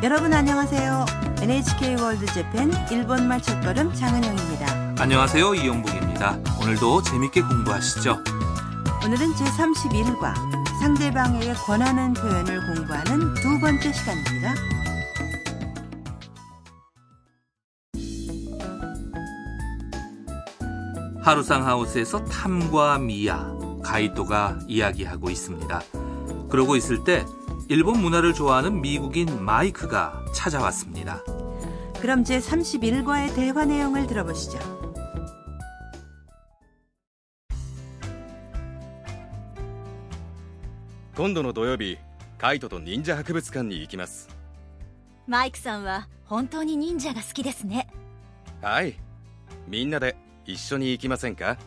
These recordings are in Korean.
여러분 안녕하세요. NHK 월드 재팬 일본말 첫걸음 장은영입니다. 안녕하세요. 이용복입니다. 오늘도 재밌게 공부하시죠. 오늘은 제31과 상대방에게 권하는 표현을 공부하는 두 번째 시간입니다. 하루상 하우스에서 탐과 미야, 가이토가 이야기하고 있습니다. 그러고 있을 때 일본 문화를 좋아하는 미국인 마이크가 찾아왔습니다. 그럼 제31과의 대화 내용을 들어보시죠. 今度の土曜日カイトと忍者博物館に行きますマイクさんは本当に忍者が好きですねはいみんなで一緒に行きませんか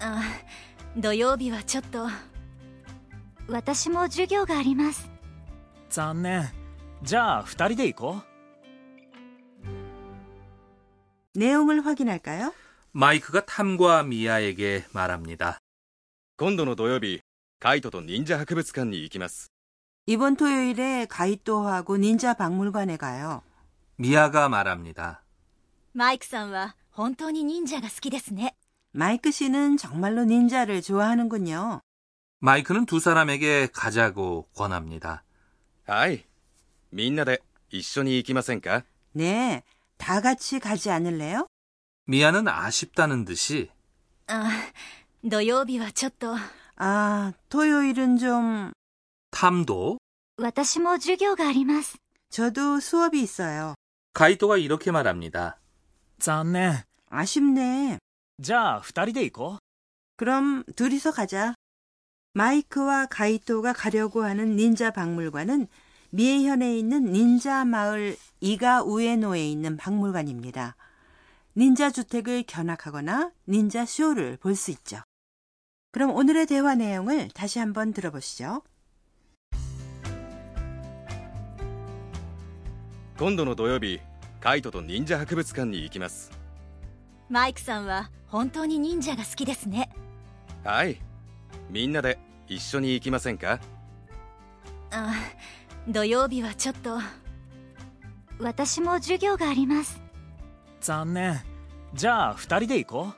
あ土曜日はちょっと 私も授業があります残念じゃあ二人で行こ 내용을 확인할까요? 마이크가 탐과 미야에게 말합니다. 今度の土曜日カイトと忍者博物館に行きます 이번 토요일에 가이토하고 닌자 박물관에 가요. 미야가 말합니다. マイクさんは本当に忍者が好きですね 마이크 씨는 정말로 닌자를 좋아하는군요. 마이크는 두 사람에게 가자고 권합니다. はいみんなで一緒に行きませんか 네, 다 같이 가지 않을래요? 미야는 아쉽다는 듯이 あ土曜日はちょっと 아, 토요일은 좀 탐도 私も授業があります 저도 수업이 있어요. 가이토가 이렇게 말합니다. う残念 아쉽네. じゃあ二人で行こ 그럼 둘이서 가자. 마이크와 가이토가 가려고 하는 닌자 박물관은 미에현에 있는 닌자 마을 이가 우에노에 있는 박물관입니다. 닌자 주택을 견학하거나 닌자 쇼를 볼 수 있죠. 그럼 오늘의 대화 내용을 다시 한번 들어보시죠. 今度の土曜日カイトと忍者博物館に行きますマイクさんは本当に忍者が好きですねはいみんなで 一緒に行きませんかあ土曜日はちょっと私も授業がありますう残念じゃあ二人で行こ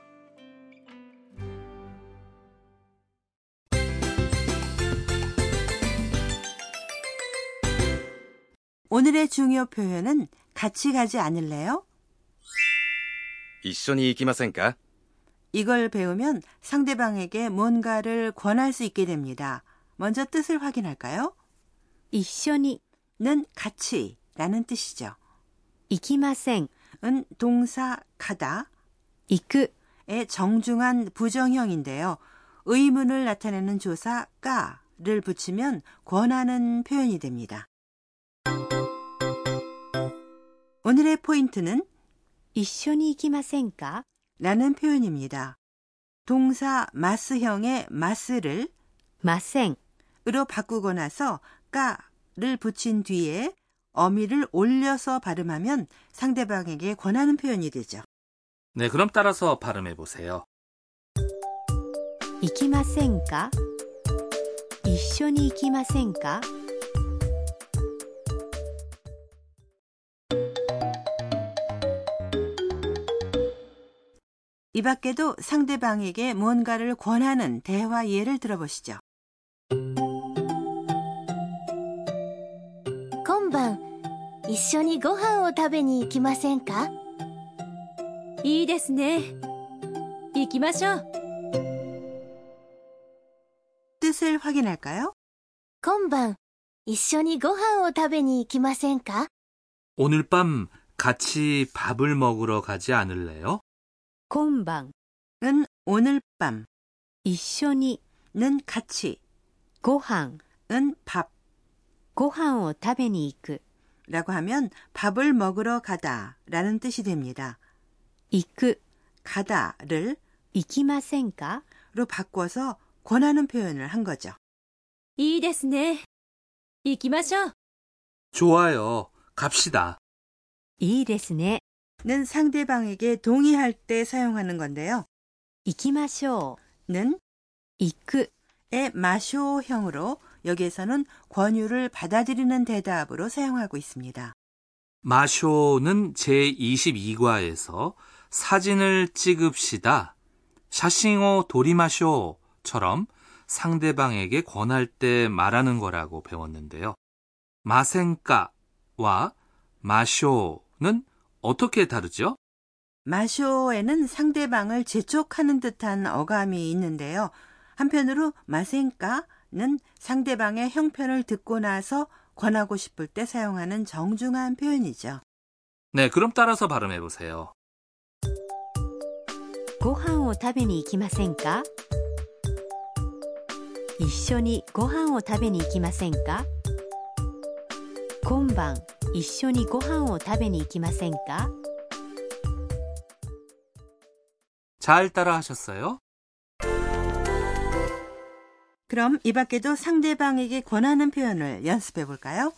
오늘의 중요 표현은 같이 가지 않을래요? 一緒に行きませんか 이걸 배우면 상대방에게 뭔가를 권할 수 있게 됩니다. 먼저 뜻을 확인할까요? 一緒に 는 같이 라는 뜻이죠. 行きません 은 동사 가다 行く 의 정중한 부정형인데요. 의문을 나타내는 조사 까를 붙이면 권하는 표현이 됩니다. 오늘의 포인트는 一緒に行きませんか 라는 표현입니다. 동사 마스형의 마스를 마생으로 바꾸고 나서 까를 붙인 뒤에 어미를 올려서 발음하면 상대방에게 권하는 표현이 되죠. 네, 그럼 따라서 발음해 보세요. 이키마센까? 이쇼니 이키마센까? 이 밖에도 상대방에게 뭔가를 권하는 대화 예를 들어보시죠. 今晩一緒にご飯を食べに行きませんかいいですね行きましょう 뜻을 확인할까요? 今晩一緒にご飯を食べに行きませんか 오늘 밤 같이 밥을 먹으러 가지 않을래요? 今晩 은 오늘 밤, 一緒に 는 같이, ご飯 은 밥, ご飯を食べに行く 라고 하면 밥을 먹으러 가다 라는 뜻이 됩니다. 行く 가다를 行きませんか 로 바꿔서 권하는 표현을 한 거죠. いいですね行きましょう 좋아요. 갑시다. いいですね 는 상대방에게 동의할 때 사용하는 건데요. 이키마쇼는 이크의 마쇼형으로 여기에서는 권유를 받아들이는 대답으로 사용하고 있습니다. 마쇼는 제22과에서 사진을 찍읍시다. 샤싱오 도리마쇼처럼 상대방에게 권할 때 말하는 거라고 배웠는데요. 마생까와 마쇼는 어떻게 다르죠? 마쇼에는 상대방을 재촉하는 듯한 어감이 있는데요. 한편으로 마센까는 상대방의 형편을 듣고 나서 권하고 싶을 때 사용하는 정중한 표현이죠. 네, 그럼 따라서 발음해 보세요. ご飯を食べに行きませんか一緒にご飯を食べに行きませんか今晩 一緒にご飯を食べに行きませんか잘 따라하셨어요? 그럼 이 밖에도 상대방에게 권하는 표현을 연습해 볼까요?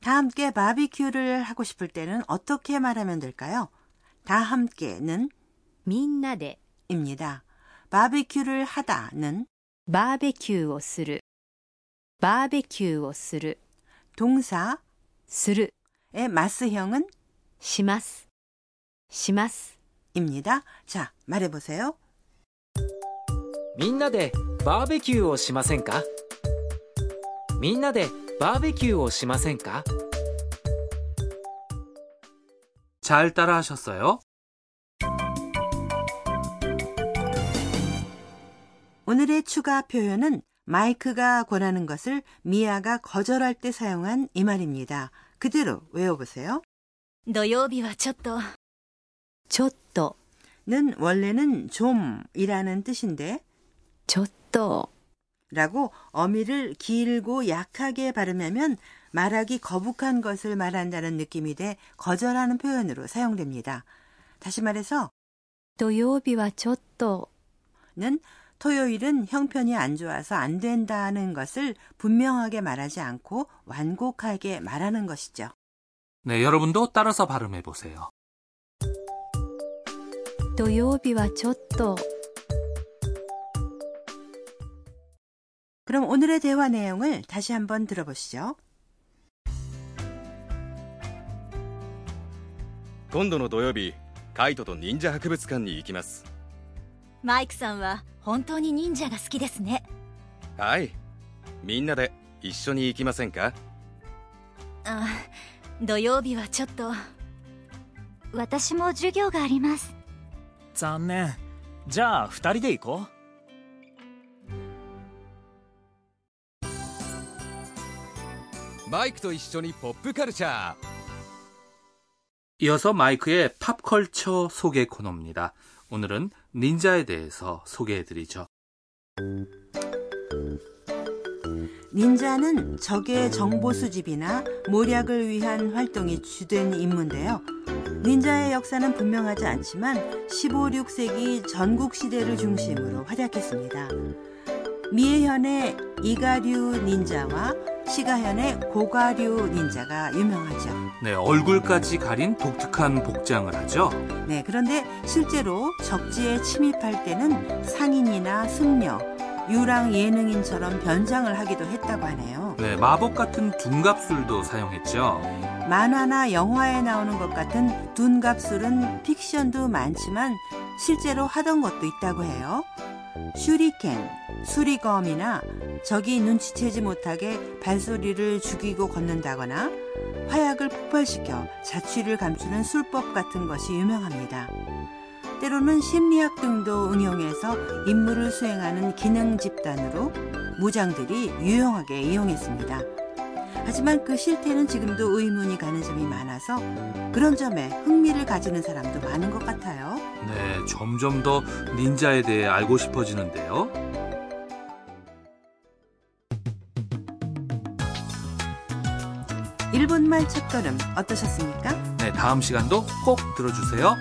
다 함께 바비큐를 하고 싶을 때는 어떻게 말하면 될까요? 다 함께는 민나데입니다. 바비큐를 하다는 바베큐をする 바베큐をする 동사 する 마스형은 しますします 입니다. 자, 말해 보세요. みんなでバーベキューをしませんかみんなでバーベキューをしませんか 잘 따라 하셨어요? 오늘의 추가 표현은 마이크가 권하는 것을 미아가 거절할 때 사용한 이 말입니다. 그대로 외워보세요. 土曜日はちょっとちょっと 는 원래는 좀이라는 뜻인데 ちょっと 라고 어미를 길고 약하게 발음하면 말하기 거북한 것을 말한다는 느낌이 돼 거절하는 표현으로 사용됩니다. 다시 말해서 土曜日はちょっと 는 토요일은 형편이 안 좋아서 안 된다는 것을 분명하게 말하지 않고 완곡하게 말하는 것이죠. 네, 여러분도 따라서 발음해 보세요. 土曜日はちょっと 그럼 오늘의 대화 내용을 다시 한번 들어보시죠. 今度の土曜日カイトと忍者博物館に行きます マイクさんは本当に忍者が好きですねはいみんなで一緒に行きませんかあ土曜日はちょっと私も授業があります。残念じゃあ二人で行こうマイクと一緒にポップカルチャー 이어서 마이크의 팝컬처 소개 코너입니다. 오늘은 닌자에 대해서 소개해 드리죠. 닌자는 적의 정보 수집이나 모략을 위한 활동이 주된 임무인데요. 닌자의 역사는 분명하지 않지만 15, 6세기 전국 시대를 중심으로 활약했습니다. 미에현의 이가류 닌자와 시가현의 고가류 닌자가 유명하죠. 네, 얼굴까지 가린 독특한 복장을 하죠. 네, 그런데 실제로 적지에 침입할 때는 상인이나 승려, 유랑 예능인처럼 변장을 하기도 했다고 하네요. 네, 마법 같은 둔갑술도 사용했죠. 만화나 영화에 나오는 것 같은 둔갑술은 픽션도 많지만 실제로 하던 것도 있다고 해요. 슈리켄, 수리검이나 적이 눈치채지 못하게 발소리를 죽이고 걷는다거나 화약을 폭발시켜 자취를 감추는 술법 같은 것이 유명합니다. 때로는 심리학 등도 응용해서 임무를 수행하는 기능 집단으로 무장들이 유용하게 이용했습니다. 하지만 그 실태는 지금도 의문이 가는 점이 많아서 그런 점에 흥미를 가지는 사람도 많은 것 같아요. 네, 점점 더 닌자에 대해 알고 싶어지는데요. 일본말 첫걸음 어떠셨습니까? 네, 다음 시간도 꼭 들어주세요.